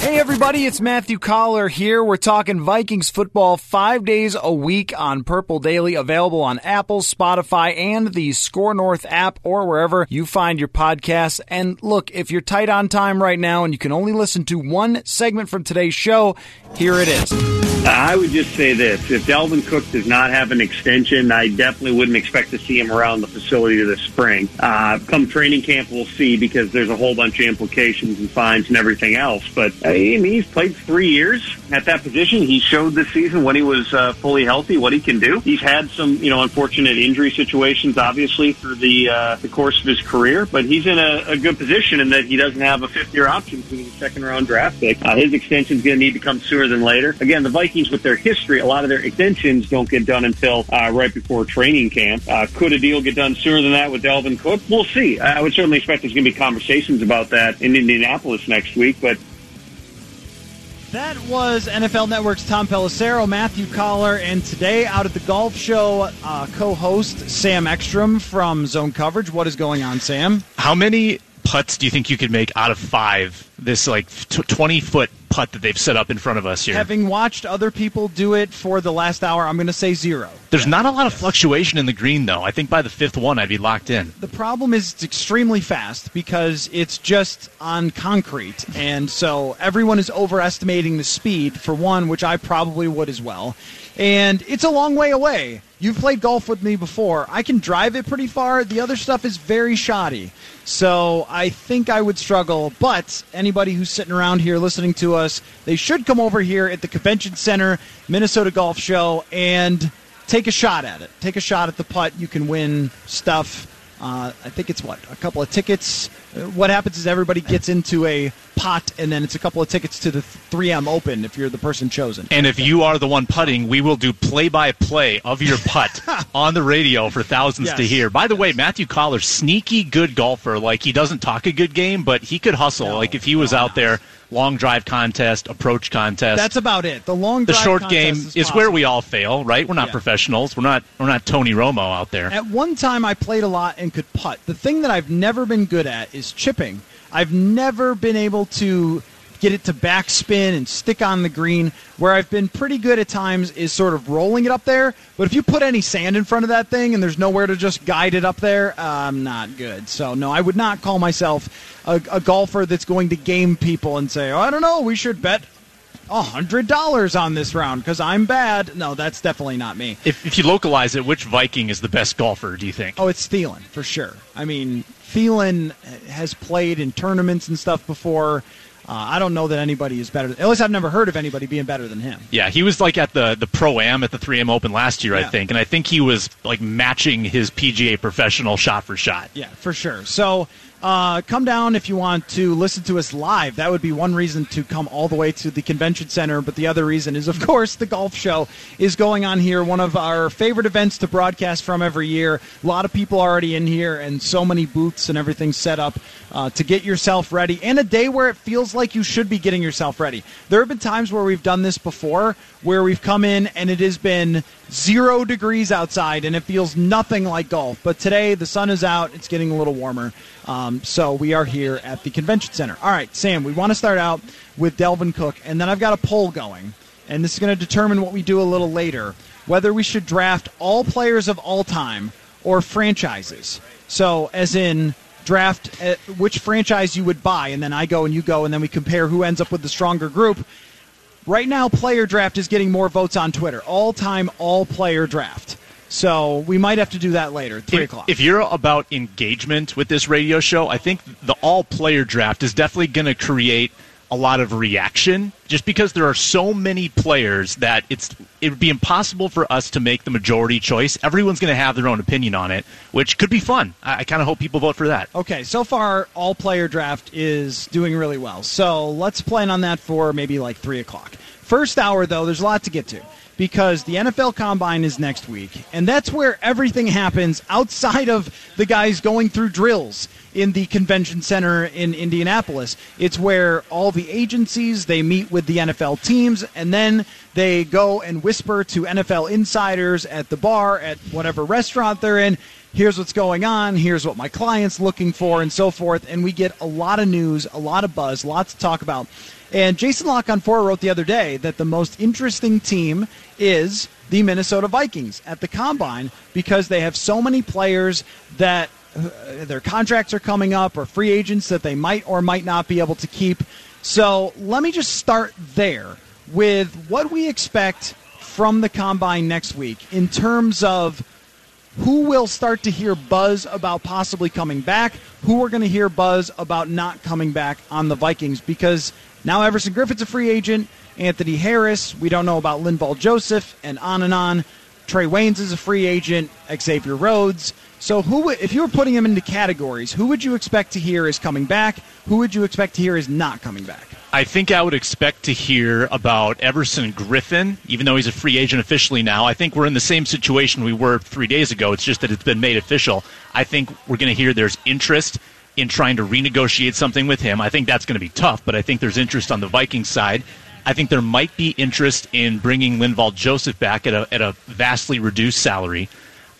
Hey everybody, it's Matthew Coller here. We're talking Vikings football five days a week on Purple Daily, available on Apple, Spotify, and the Score North app or wherever you find your podcasts. And look, if you're tight on time right now and you can only listen to one segment from today's show, here it is. I would just say this. If Dalvin Cook does not have an extension, I definitely wouldn't expect to see him around the facility this spring. Uh, come training camp, we'll see because there's a whole bunch of implications and fines and everything else. But I mean, he's played three years at that position. He showed this season when he was uh, fully healthy what he can do. He's had some, you know, unfortunate injury situations, obviously, through the uh, the course of his career. But he's in a, a good position in that he doesn't have a fifth year option to the second round draft pick. Uh, his extension is going to need to come sooner than later. Again, the Vikings, with their history, a lot of their extensions don't get done until uh, right before training camp. Uh, could a deal get done sooner than that with Dalvin Cook? We'll see. I would certainly expect there's going to be conversations about that in Indianapolis next week, but that was NFL Network's Tom Pelissero, Matthew Coller, and today out at the golf show, uh, co-host Sam Ekstrom from Zone Coverage. What is going on, Sam? How many putts do you think you could make out of five? This like twenty foot putt that they've set up in front of us here. Having watched other people do it for the last hour, I'm going to say zero. There's yeah. not a lot of fluctuation in the green, though. I think by the fifth one, I'd be locked in. The problem is it's extremely fast because it's just on concrete. And so everyone is overestimating the speed, for one, which I probably would as well. And it's a long way away. You've played golf with me before. I can drive it pretty far. The other stuff is very shoddy. So I think I would struggle. But anybody who's sitting around here listening to us, they should come over here at the Convention Center, Minnesota Golf Show, and take a shot at it. Take a shot at the putt. You can win stuff. Uh, I think it's what a couple of tickets. What happens is everybody gets into a pot, and then it's a couple of tickets to the 3M Open if you're the person chosen. And if you are the one putting, we will do play-by-play of your putt on the radio for thousands yes. to hear. By the yes. way, Matthew Coller, sneaky good golfer. Like he doesn't talk a good game, but he could hustle. No, like if he was no, out no. there long drive contest, approach contest. That's about it. The long the short game is, is where we all fail, right? We're not yeah. professionals. We're not we're not Tony Romo out there. At one time, I played a lot and could putt. The thing that I've never been good at is chipping. I've never been able to get it to backspin and stick on the green. Where I've been pretty good at times is sort of rolling it up there. But if you put any sand in front of that thing and there's nowhere to just guide it up there, I'm not good. So, no, I would not call myself a, a golfer that's going to game people and say, oh, I don't know, we should bet hundred dollars on this round because I'm bad. No, that's definitely not me. If, if you localize it, which Viking is the best golfer? Do you think? Oh, it's Thielen for sure. I mean, Thielen has played in tournaments and stuff before. Uh, I don't know that anybody is better. At least I've never heard of anybody being better than him. Yeah, he was like at the the pro am at the 3M Open last year, yeah. I think, and I think he was like matching his PGA professional shot for shot. Yeah, for sure. So uh, come down if you want to listen to us live. That would be one reason to come all the way to the convention center. But the other reason is, of course, the golf show is going on here. One of our favorite events to broadcast from every year. A lot of people already in here, and so many booths and everything set up uh, to get yourself ready. And a day where it feels like you should be getting yourself ready. There have been times where we've done this before, where we've come in and it has been zero degrees outside and it feels nothing like golf. But today the sun is out; it's getting a little warmer. Um, so we are here at the convention center. All right, Sam, we want to start out with Dalvin Cook, and then I've got a poll going, and this is going to determine what we do a little later whether we should draft all players of all time or franchises. So, as in draft uh, which franchise you would buy, and then I go and you go, and then we compare who ends up with the stronger group. Right now, player draft is getting more votes on Twitter. All time, all player draft. So we might have to do that later, three if, o'clock. If you're about engagement with this radio show, I think the all player draft is definitely going to create a lot of reaction just because there are so many players that it's it would be impossible for us to make the majority choice. Everyone's going to have their own opinion on it, which could be fun. I, I kind of hope people vote for that. Okay, so far all player draft is doing really well. So let's plan on that for maybe like three o'clock. First hour though, there's a lot to get to because the NFL Combine is next week, and that's where everything happens outside of the guys going through drills in the convention center in Indianapolis. It's where all the agencies they meet with the NFL teams, and then they go and whisper to NFL insiders at the bar at whatever restaurant they're in. Here's what's going on. Here's what my client's looking for, and so forth. And we get a lot of news, a lot of buzz, lots to talk about. And Jason La Canfora wrote the other day that the most interesting team is the Minnesota Vikings at the combine because they have so many players that uh, their contracts are coming up or free agents that they might or might not be able to keep. So let me just start there with what we expect from the combine next week in terms of who will start to hear buzz about possibly coming back, who we're going to hear buzz about not coming back on the Vikings because now Everson Griffen's a free agent. Anthony Harris, we don't know about Linval Joseph, and on and on. Trae Waynes is a free agent. Xavier Rhodes. So, who, if you were putting them into categories, who would you expect to hear is coming back? Who would you expect to hear is not coming back? I think I would expect to hear about Everson Griffen, even though he's a free agent officially now. I think we're in the same situation we were three days ago. It's just that it's been made official. I think we're going to hear there's interest in trying to renegotiate something with him. I think that's going to be tough, but I think there's interest on the Vikings side. I think there might be interest in bringing Linval Joseph back at a, at a vastly reduced salary.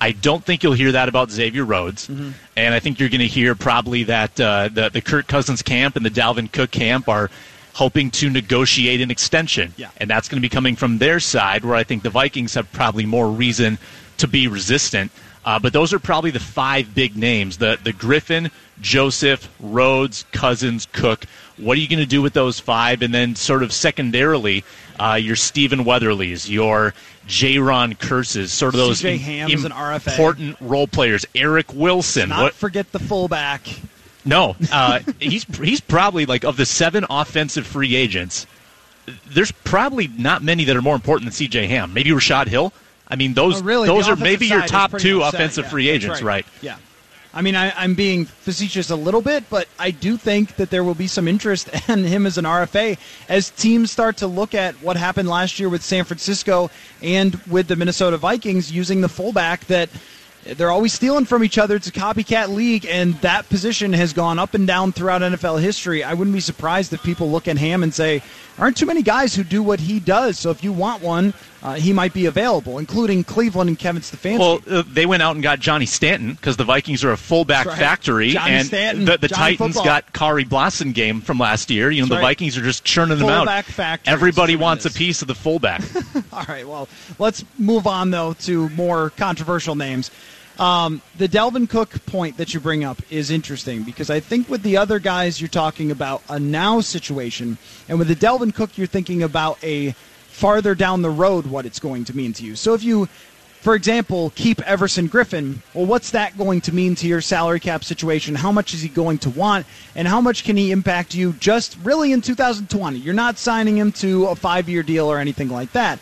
I don't think you'll hear that about Xavier Rhodes, mm-hmm. and I think you're going to hear probably that uh, the the Kirk Cousins camp and the Dalvin Cook camp are hoping to negotiate an extension, yeah. and that's going to be coming from their side, where I think the Vikings have probably more reason to be resistant. Uh, but those are probably the five big names: the the Griffen, Joseph, Rhodes, Cousins, Cook. What are you going to do with those five? And then, sort of secondarily, uh, your Stephen Weatherly's, your Jayron Kearse's, sort of those important role players. Eric Wilson. Not what? forget the fullback. No, uh, he's he's probably like of the seven offensive free agents. There's probably not many that are more important than C.J. Ham. Maybe Rashod Hill. I mean, those oh, really? those the are maybe your top two offensive yeah. free agents, right. right. Yeah. I mean, I, am being facetious a little bit, but I do think that there will be some interest in him as an RFA as teams start to look at what happened last year with San Francisco and with the Minnesota Vikings using the fullback that they're always stealing from each other. It's a copycat league, and that position has gone up and down throughout NFL history. I wouldn't be surprised if people look at Ham and say, aren't too many guys who do what he does. So if you want one, uh, he might be available, including Cleveland and Kevin Stefanski. Well, uh, they went out and got Johnny Stanton because the Vikings are a fullback right. factory, Johnny and Stanton, the, the Titans football. got Khari Blasingame from last year. You know, That's the right. Vikings are just churning them Fullback out. factory. Everybody wants a piece of the fullback. All right, well, let's move on, though, to more controversial names. Um, the Dalvin Cook point that you bring up is interesting because I think with the other guys, you're talking about a now situation, and with the Dalvin Cook, you're thinking about a farther down the road what it's going to mean to you. So if you, for example, keep Everson Griffen, well, what's that going to mean to your salary cap situation? How much is he going to want, and how much can he impact you just really in 2020? You're not signing him to a five year deal or anything like that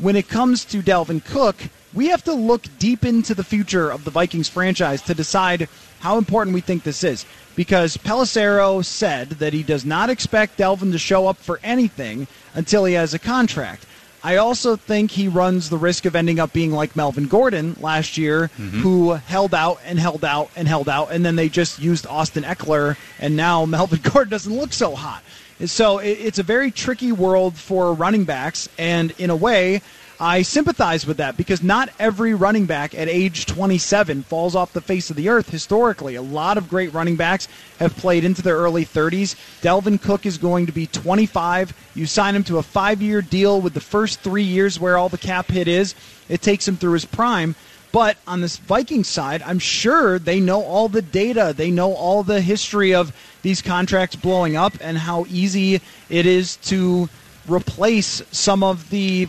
when it comes to Dalvin Cook, we have to look deep into the future of the Vikings franchise to decide how important we think this is. Because Pelissero said that he does not expect Dalvin to show up for anything until he has a contract. I also think he runs the risk of ending up being like Melvin Gordon last year, mm-hmm. who held out and held out and held out, and then they just used Austin Ekeler, and now Melvin Gordon doesn't look so hot. So it's a very tricky world for running backs, and in a way, I sympathize with that because not every running back at age 27 falls off the face of the earth historically. A lot of great running backs have played into their early 30s. Dalvin Cook is going to be 25. You sign him to a five year deal with the first three years where all the cap hit is. It takes him through his prime. But on this Viking side, I'm sure they know all the data. They know all the history of these contracts blowing up and how easy it is to replace some of the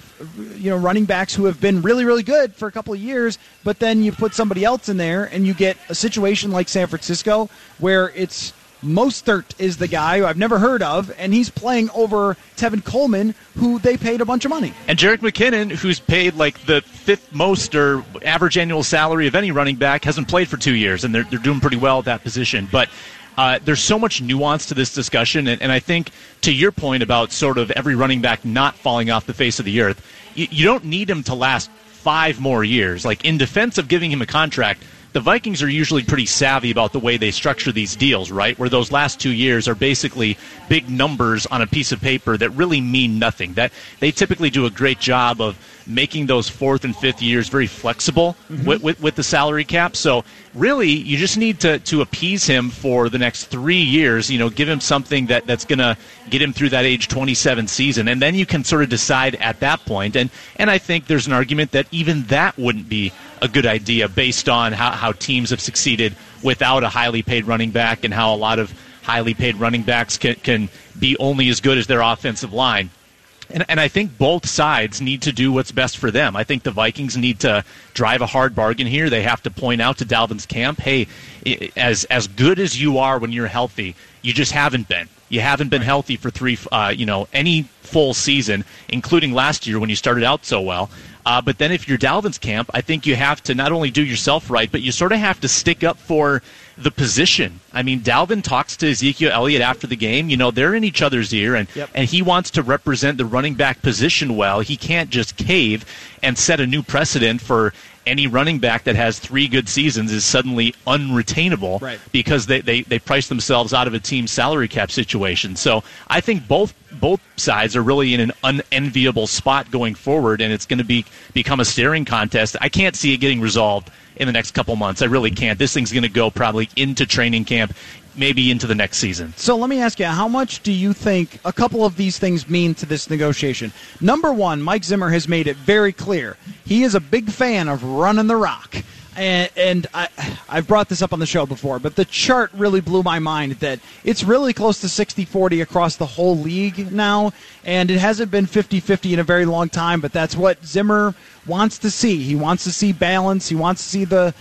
you know running backs who have been really really good for a couple of years but then you put somebody else in there and you get a situation like San Francisco where it's Mostert is the guy who I've never heard of, and he's playing over Tevin Coleman, who they paid a bunch of money. And Jerick McKinnon, who's paid like the fifth most or average annual salary of any running back, hasn't played for two years, and they're, they're doing pretty well at that position. But uh, there's so much nuance to this discussion, and, and, I think to your point about sort of every running back not falling off the face of the earth, you, you don't need him to last five more years. Like in defense of giving him a contract, the Vikings are usually pretty savvy about the way they structure these deals, right? Where those last two years are basically big numbers on a piece of paper that really mean nothing. That they typically do a great job of making those fourth and fifth years very flexible mm-hmm. with, with, with, the salary cap. So really, you just need to, to appease him for the next three years. You know, give him something that, that's going to get him through that age 27 season, and then you can sort of decide at that point. And and I think there's an argument that even that wouldn't be a good idea based on how, how teams have succeeded without a highly paid running back and how a lot of highly paid running backs can, can be only as good as their offensive line. And, and I think both sides need to do what's best for them. I think the Vikings need to drive a hard bargain here. They have to point out to Dalvin's camp, hey, as as good as you are when you're healthy, you just haven't been. You haven't been healthy for three, uh, you know, any full season, including last year when you started out so well. Uh, but then if you're Dalvin's camp, I think you have to not only do yourself right, but you sort of have to stick up for the position. I mean, Dalvin talks to Ezekiel Elliott after the game. You know, they're in each other's ear, and, yep. and he wants to represent the running back position well. He can't just cave and set a new precedent for any running back that has three good seasons is suddenly unretainable right. because they, they, they price themselves out of a team's salary cap situation. So I think both both sides are really in an unenviable spot going forward, and it's going to be become a staring contest. I can't see it getting resolved in the next couple months. I really can't. This thing's going to go probably into training camp, maybe into the next season. So let me ask you, how much do you think a couple of these things mean to this negotiation? Number one, Mike Zimmer has made it very clear he is a big fan of running the rock and, and I, I've brought this up on the show before, but the chart really blew my mind that it's really close to 60 40 across the whole league now, and it hasn't been 50 50 in a very long time, but that's what Zimmer wants to see. He wants to see balance, he wants to see the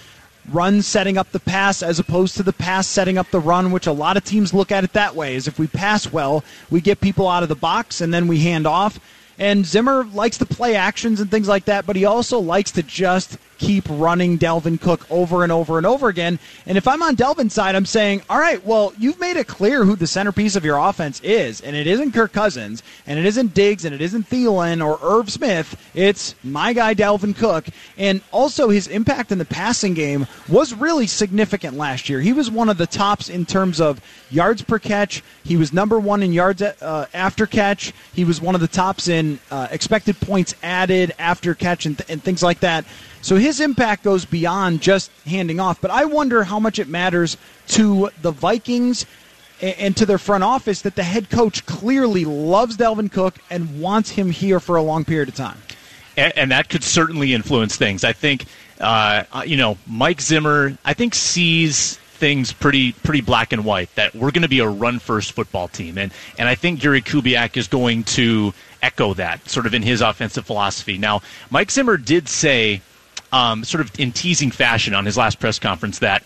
run setting up the pass as opposed to the pass setting up the run, which a lot of teams look at it that way. Is if we pass well, we get people out of the box and then we hand off. And Zimmer likes to play actions and things like that, but he also likes to just keep running Dalvin Cook over and over and over again. And if I'm on Dalvin's side, I'm saying, all right, well, you've made it clear who the centerpiece of your offense is, and it isn't Kirk Cousins, and it isn't Diggs, and it isn't Thielen or Irv Smith. It's my guy, Dalvin Cook. And also, his impact in the passing game was really significant last year. He was one of the tops in terms of yards per catch. He was number one in yards uh, after catch. He was one of the tops in uh, expected points added after catch and, th- and things like that. So his impact goes beyond just handing off. But I wonder how much it matters to the Vikings and to their front office that the head coach clearly loves Dalvin Cook and wants him here for a long period of time. And, and that could certainly influence things. I think, uh, you know, Mike Zimmer, I think sees things pretty pretty black and white that we're going to be a run first football team and and I think Gary Kubiak is going to echo that sort of in his offensive philosophy. Now, Mike Zimmer did say um, sort of in teasing fashion on his last press conference that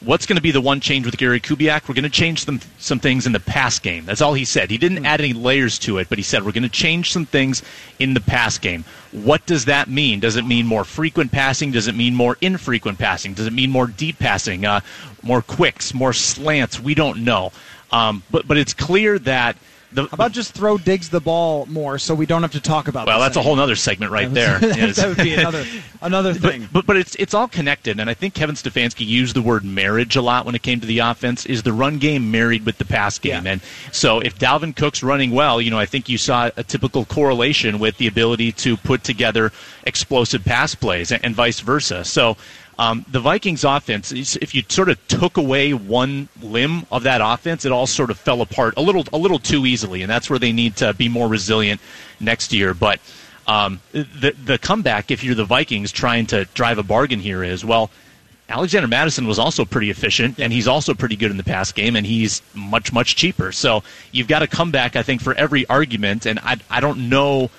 what's going to be the one change with Gary Kubiak? We're going to change some some things in the pass game. That's all he said. He didn't add any layers to it, but he said we're going to change some things in the pass game. What does that mean? Does it mean more frequent passing? Does it mean more infrequent passing? Does it mean more deep passing? Uh, more quicks? More slants? We don't know. Um, but but it's clear that the, How about just throw Diggs the ball more so we don't have to talk about Well, that's a whole other segment right there. that would be another another thing. But, but, but it's it's all connected and I think Kevin Stefanski used the word marriage a lot when it came to the offense is the run game married with the pass game. Yeah. And so if Dalvin Cook's running well, you know, I think you saw a typical correlation with the ability to put together explosive pass plays and, and vice versa. So um, the Vikings offense, if you sort of took away one limb of that offense, it all sort of fell apart a little, a little too easily, and that's where they need to be more resilient next year. But Um, the the comeback, if you're the Vikings trying to drive a bargain here, is well. Alexander Mattison was also pretty efficient, and he's also pretty good in the pass game, and he's much, much cheaper. So you've got to come back, I think, for every argument, and I, I don't know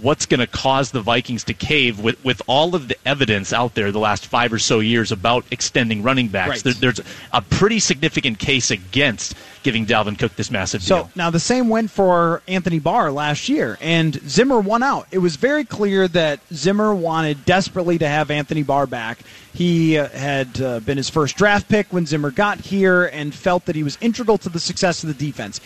what's going to cause the Vikings to cave with, with all of the evidence out there the last five or so years about extending running backs. Right. There, there's a pretty significant case against giving Dalvin Cook this massive deal. So deal. now the same went for Anthony Barr last year, and Zimmer won out. It was very clear that Zimmer wanted desperately to have Anthony Barr back. He uh, had uh, been his first draft pick when Zimmer got here and felt that he was integral to the success of the defense.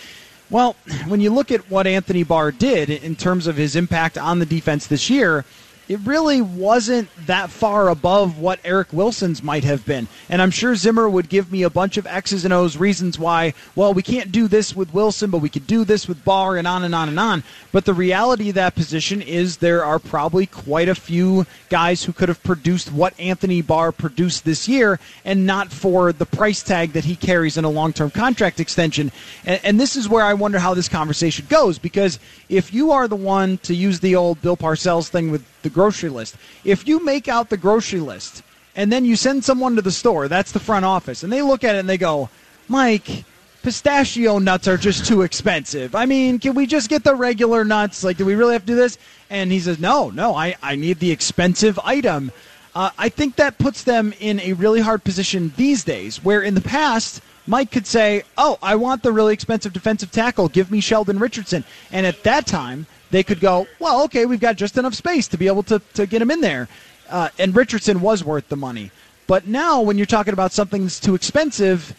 Well, when you look at what Anthony Barr did in terms of his impact on the defense this year, it really wasn't that far above what Eric Wilson's might have been. And I'm sure Zimmer would give me a bunch of X's and O's reasons why, well, we can't do this with Wilson, but we could do this with Barr, and on and on and on. But the reality of that position is there are probably quite a few guys who could have produced what Anthony Barr produced this year, and not for the price tag that he carries in a long term contract extension. And, and this is where I wonder how this conversation goes, because if you are the one to use the old Bill Parcells thing with the grocery list. If you make out the grocery list and then you send someone to the store, that's the front office, and they look at it and they go, Mike, pistachio nuts are just too expensive. I mean, can we just get the regular nuts? Like, do we really have to do this? And he says, No, no, I, I need the expensive item. Uh, I think that puts them in a really hard position these days, where in the past, Mike could say, Oh, I want the really expensive defensive tackle. Give me Sheldon Richardson. And at that time, they could go, Well, okay, we've got just enough space to be able to, to get him in there. Uh, and Richardson was worth the money. But now, when you're talking about something that's too expensive,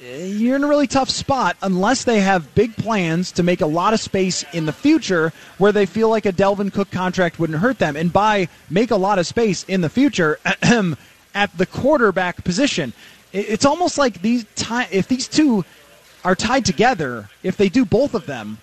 eh, you're in a really tough spot unless they have big plans to make a lot of space in the future where they feel like a Dalvin Cook contract wouldn't hurt them. And by make a lot of space in the future at the quarterback position, it's almost like these ti- if these two are tied together, if they do both of them,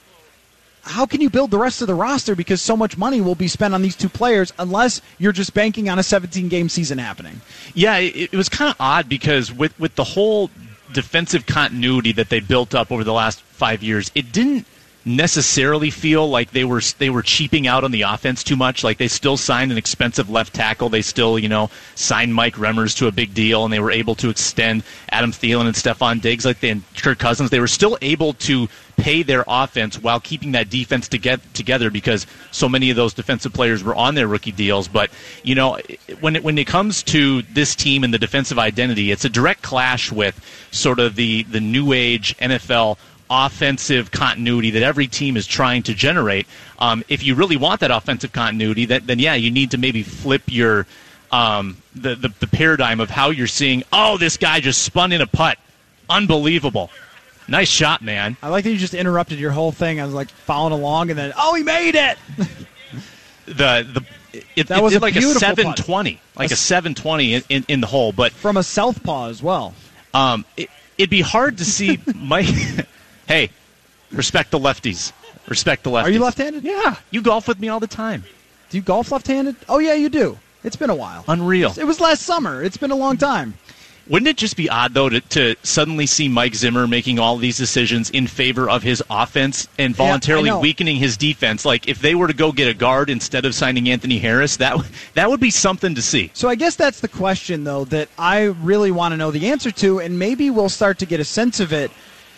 how can you build the rest of the roster because so much money will be spent on these two players unless you're just banking on a 17 game season happening? Yeah, it, it was kind of odd because with with the whole defensive continuity that they built up over the last five years, it didn't necessarily feel like they were they were cheaping out on the offense too much. Like they still signed an expensive left tackle. They still you know signed Mike Remmers to a big deal, and they were able to extend Adam Thielen and Stefon Diggs like they and Kirk Cousins. They were still able to pay their offense while keeping that defense to get together because so many of those defensive players were on their rookie deals. But you know, when it when it comes to this team and the defensive identity, it's a direct clash with sort of the the new age NFL offensive continuity that every team is trying to generate. Um, if you really want that offensive continuity, that, then yeah, you need to maybe flip your um, the, the the paradigm of how you're seeing. Oh, this guy just spun in a putt, unbelievable. Nice shot, man. I like that you just interrupted your whole thing. I was like following along, and then oh, he made it. The the it, That it was like a beautiful putt. 720, like A a 720 in, in, in the hole. But from a southpaw as well. um, it, it'd be hard to see Mike. Hey, respect the lefties. Respect the lefties. Are you left-handed? Yeah, you golf with me all the time. Do you golf left-handed? Oh yeah, you do. It's been a while. Unreal. It was last summer. It's been a long time. Wouldn't it just be odd though to, to suddenly see Mike Zimmer making all these decisions in favor of his offense and voluntarily know. weakening his defense? Like if they were to go get a guard instead of signing Anthony Harris, that w- that would be something to see. So I guess that's the question, though, that I really want to know the answer to, and maybe we'll start to get a sense of it.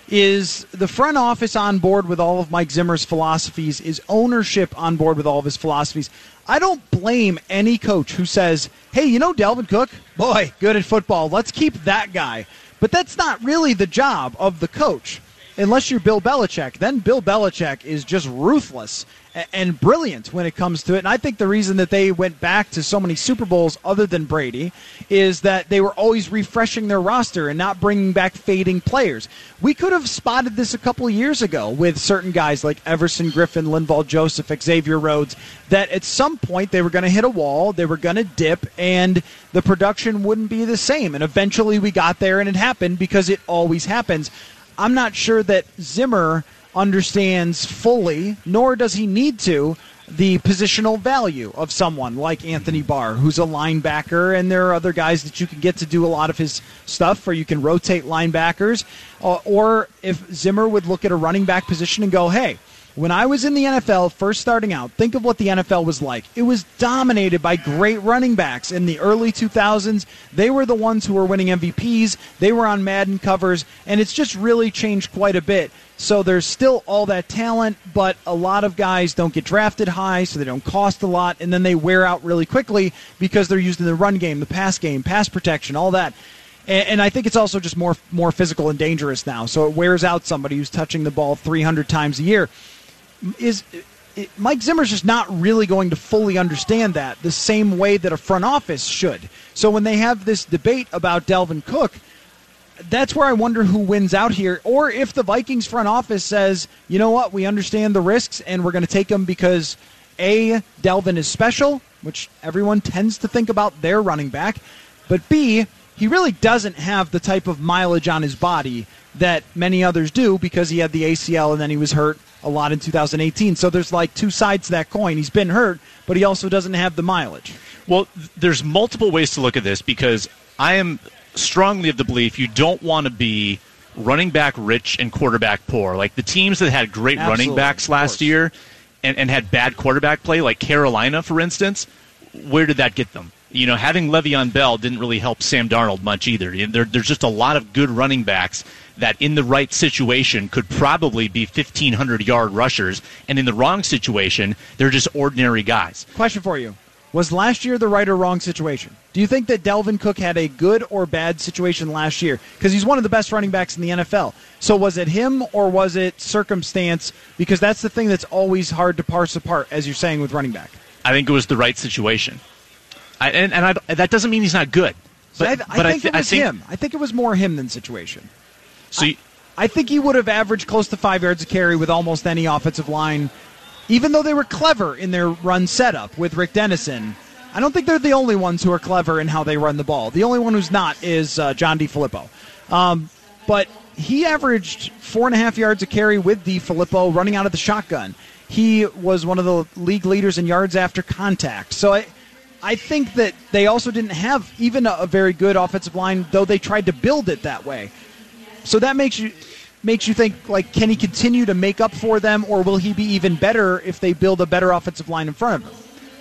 Is the front office on board with all of Mike Zimmer's philosophies? Is ownership on board with all of his philosophies? I don't blame any coach who says, hey, you know Dalvin Cook? Boy, good at football. Let's keep that guy. But that's not really the job of the coach. Unless you're Bill Belichick, then Bill Belichick is just ruthless and brilliant when it comes to it. And I think the reason that they went back to so many Super Bowls other than Brady is that they were always refreshing their roster and not bringing back fading players. We could have spotted this a couple of years ago with certain guys like Everson Griffen, Linval Joseph, Xavier Rhodes, that at some point they were going to hit a wall, they were going to dip, and the production wouldn't be the same. And eventually we got there and it happened because it always happens. I'm not sure that Zimmer understands fully, nor does he need to, the positional value of someone like Anthony Barr, who's a linebacker, and there are other guys that you can get to do a lot of his stuff, or you can rotate linebackers. Uh, or if Zimmer would look at a running back position and go, hey, When I was in the NFL, first starting out, think of what the NFL was like. It was dominated by great running backs. In the early 2000s, they were the ones who were winning MVPs. They were on Madden covers, and it's just really changed quite a bit. So there's still all that talent, but a lot of guys don't get drafted high, so they don't cost a lot, and then they wear out really quickly because they're used in the run game, the pass game, pass protection, all that. And, I think it's also just more more physical and dangerous now. So it wears out somebody who's touching the ball 300 times a year. Is it, Mike Zimmer's just not really going to fully understand that the same way that a front office should. So when they have this debate about Dalvin Cook, that's where I wonder who wins out here, or if the Vikings front office says, you know what, we understand the risks and we're going to take them because A, Dalvin is special, which everyone tends to think about their running back, but B, he really doesn't have the type of mileage on his body that many others do because he had the ACL and then he was hurt a lot in 2018. So there's like two sides to that coin. He's been hurt, but he also doesn't have the mileage. Well, there's multiple ways to look at this because I am strongly of the belief you don't want to be running back rich and quarterback poor. Like the teams that had great Absolutely, running backs last year and, and had bad quarterback play, like Carolina, for instance, where did that get them? You know, having Le'Veon Bell didn't really help Sam Darnold much either. There, there's just a lot of good running backs that, in the right situation, could probably be 1,500 yard rushers, and in the wrong situation, they're just ordinary guys. Question for you. Was last year the right or wrong situation? Do you think that Dalvin Cook had a good or bad situation last year? Because he's one of the best running backs in the NFL. So was it him or was it circumstance? Because that's the thing that's always hard to parse apart, as you're saying with running back. I think it was the right situation. I, and and I, that doesn't mean he's not good. But, I, I but think I th- it was think, him. I think it was more him than situation. So you, I think he would have averaged close to five yards a carry with almost any offensive line, even though they were clever in their run setup with Rick Dennison. I don't think they're the only ones who are clever in how they run the ball. The only one who's not is uh, John DeFilippo. Um, but he averaged four and a half yards a carry with DeFilippo running out of the shotgun. He was one of the league leaders in yards after contact. So I, I think that they also didn't have even a, a very good offensive line, though they tried to build it that way. So that makes you makes you think like can he continue to make up for them or will he be even better if they build a better offensive line in front of him?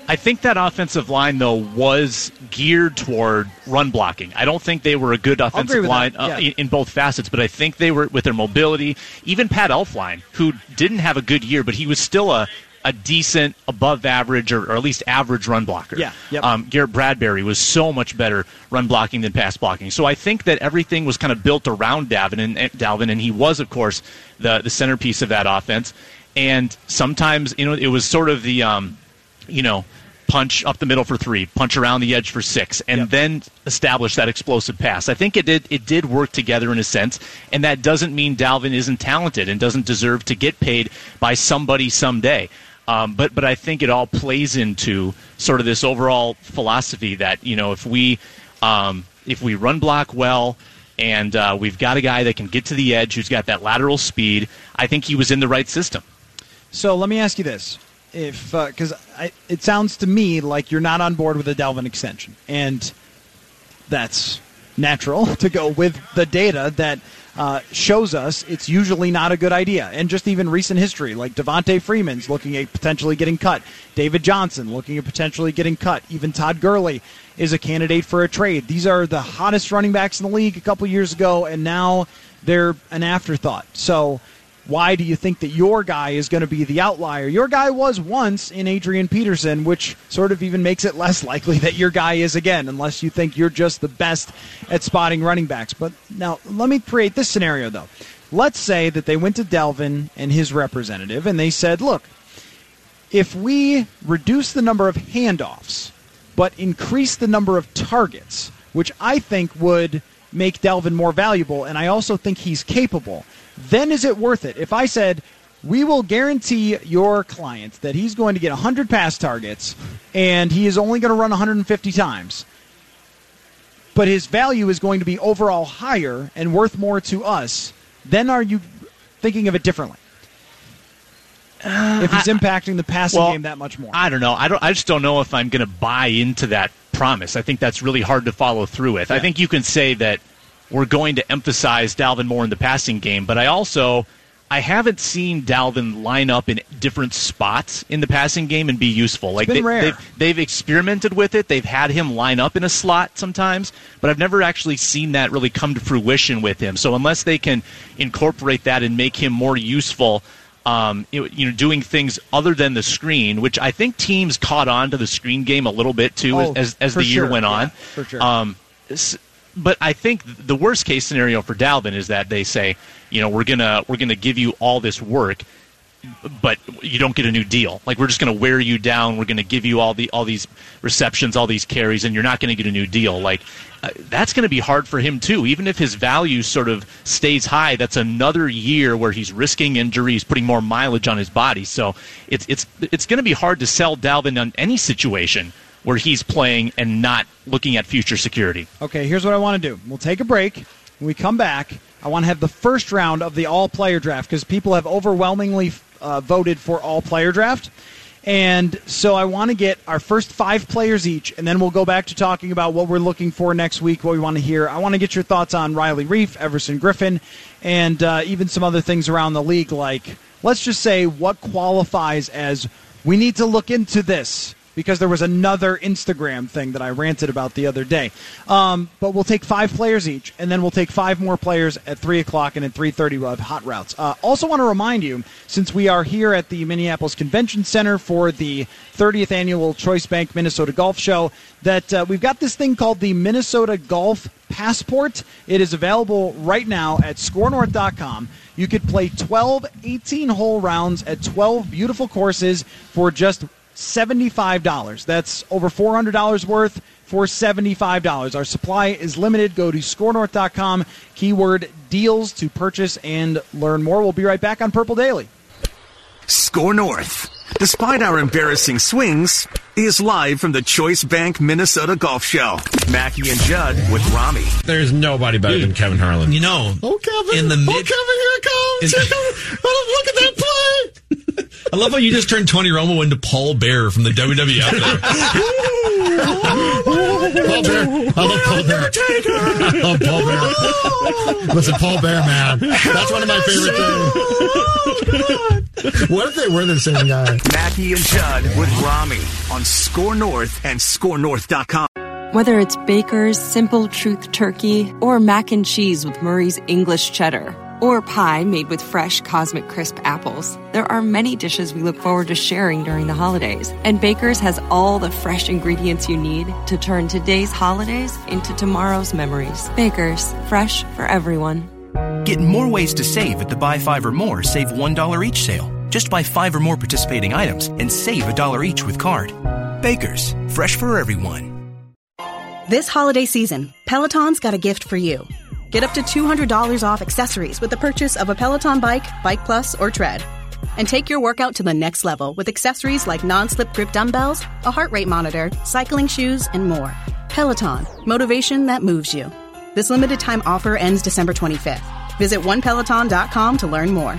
I think that offensive line though was geared toward run blocking. I don't think they were a good offensive line uh, in, in, both facets, but I think they were with their mobility. Even Pat Elflein, who didn't have a good year, but he was still a a decent, above average, or, or, at least average run blocker. Yeah. Yep. Um, Garrett Bradbury was so much better run blocking than pass blocking. So I think that everything was kind of built around Dalvin and, and Dalvin, and he was, of course, the the centerpiece of that offense. And sometimes, you know, it was sort of the, um, you know, punch up the middle for three, punch around the edge for six, and yep. then establish that explosive pass. I think it did it did work together in a sense, and that doesn't mean Dalvin isn't talented and doesn't deserve to get paid by somebody someday. Um, but but I think it all plays into sort of this overall philosophy that you know if we um, if we run block well and uh, we've got a guy that can get to the edge who's got that lateral speed, I think he was in the right system. So let me ask you this: if because uh, it sounds to me like you're not on board with a Dalvin extension, and that's natural to go with the data that uh, shows us it's usually not a good idea. And just even recent history, like Devonta Freeman's looking at potentially getting cut, David Johnson looking at potentially getting cut, even Todd Gurley is a candidate for a trade. These are the hottest running backs in the league a couple years ago, and now they're an afterthought. So why do you think that your guy is going to be the outlier? Your guy was once in Adrian Peterson, which sort of even makes it less likely that your guy is again, unless you think you're just the best at spotting running backs. But now, let me create this scenario, though. Let's say that they went to Dalvin and his representative, and they said, look, if we reduce the number of handoffs, but increase the number of targets, which I think would make Dalvin more valuable, and I also think he's capable then is it worth it? If I said, we will guarantee your client that he's going to get 100 pass targets and he is only going to run 150 times, but his value is going to be overall higher and worth more to us, then are you thinking of it differently? Uh, if he's I, impacting the passing well, game that much more, I don't know. I don't. I just don't know if I'm going to buy into that promise. I think that's really hard to follow through with. Yeah. I think you can say that we're going to emphasize Dalvin more in the passing game. But I also I haven't seen Dalvin line up in different spots in the passing game and be useful. Like they, They've, they've experimented with it. They've had him line up in a slot sometimes, but I've never actually seen that really come to fruition with him. So unless they can incorporate that and make him more useful, um, you know, doing things other than the screen, which I think teams caught on to the screen game a little bit too oh, as, as the year went on. Yeah, for sure. Um, but I think the worst case scenario for Dalvin is that they say, you know, we're gonna we're gonna give you all this work, but you don't get a new deal. Like we're just to wear you down. We're to give you all the all these receptions, all these carries, and you're not to get a new deal. Like uh, that's to be hard for him too. Even if his value sort of stays high, that's another year where he's risking injuries, putting more mileage on his body. So it's it's it's to be hard to sell Dalvin on any situation where he's playing and not looking at future security. Okay, here's what I want to do. We'll take a break. When we come back, I want to have the first round of the all player draft because people have overwhelmingly uh, voted for all player draft. And so I want to get our first five players each, and then we'll go back to talking about what we're looking for next week, what we want to hear. I want to get your thoughts on Riley Reiff, Everson Griffen, and uh, even some other things around the league, like let's just say what qualifies as we need to look into this because there was another Instagram thing that I ranted about the other day. Um, but we'll take five players each, and then we'll take five more players at three o'clock, and at three thirty we'll have hot routes. Uh, also, want to remind you, since we are here at the Minneapolis Convention Center for the 30th annual Choice Bank Minnesota Golf Show, that uh, we've got this thing called the Minnesota Golf Passport. It is available right now at ScoreNorth.com. You could play 12 18 hole rounds at 12 beautiful courses for just $75. That's over $400 worth for $75. Our supply is limited. Go to scorenorth.com, keyword deals to purchase and learn more. We'll be right back on Purple Daily. Score North, despite our embarrassing swings, is live from the Choice Bank Minnesota Golf Show. Mackey and Judd with Rami. There's nobody better Dude, than Kevin Harlan. You know. Oh, Kevin. In the oh, mid- oh, Kevin, here it comes. Here comes. Look at that play. I love how you just turned Tony Romo into Paul Bear from the WWF. Paul Bear. I love Paul Bear. I love Paul Bear. Listen, Paul Bear, man. That's one of my favorite oh, things. what if they were the same guy? Mackey and Judd with Rami on Score North and ScoreNorth.com. Whether it's Baker's Simple Truth Turkey or mac and cheese with Murray's English Cheddar or pie made with fresh Cosmic Crisp apples. There are many dishes we look forward to sharing during the holidays, and Baker's has all the fresh ingredients you need to turn today's holidays into tomorrow's memories. Baker's, fresh for everyone. Get more ways to save at the Buy Five or More Save $1 each sale. Just buy five or more participating items and save a dollar each with card. Baker's, fresh for everyone. This holiday season, Peloton's got a gift for you. Get up to $200 off accessories with the purchase of a Peloton bike, Bike Plus, or Tread. And take your workout to the next level with accessories like non slip grip dumbbells, a heart rate monitor, cycling shoes, and more. Peloton, motivation that moves you. This limited time offer ends December 25th. Visit onepeloton.com to learn more.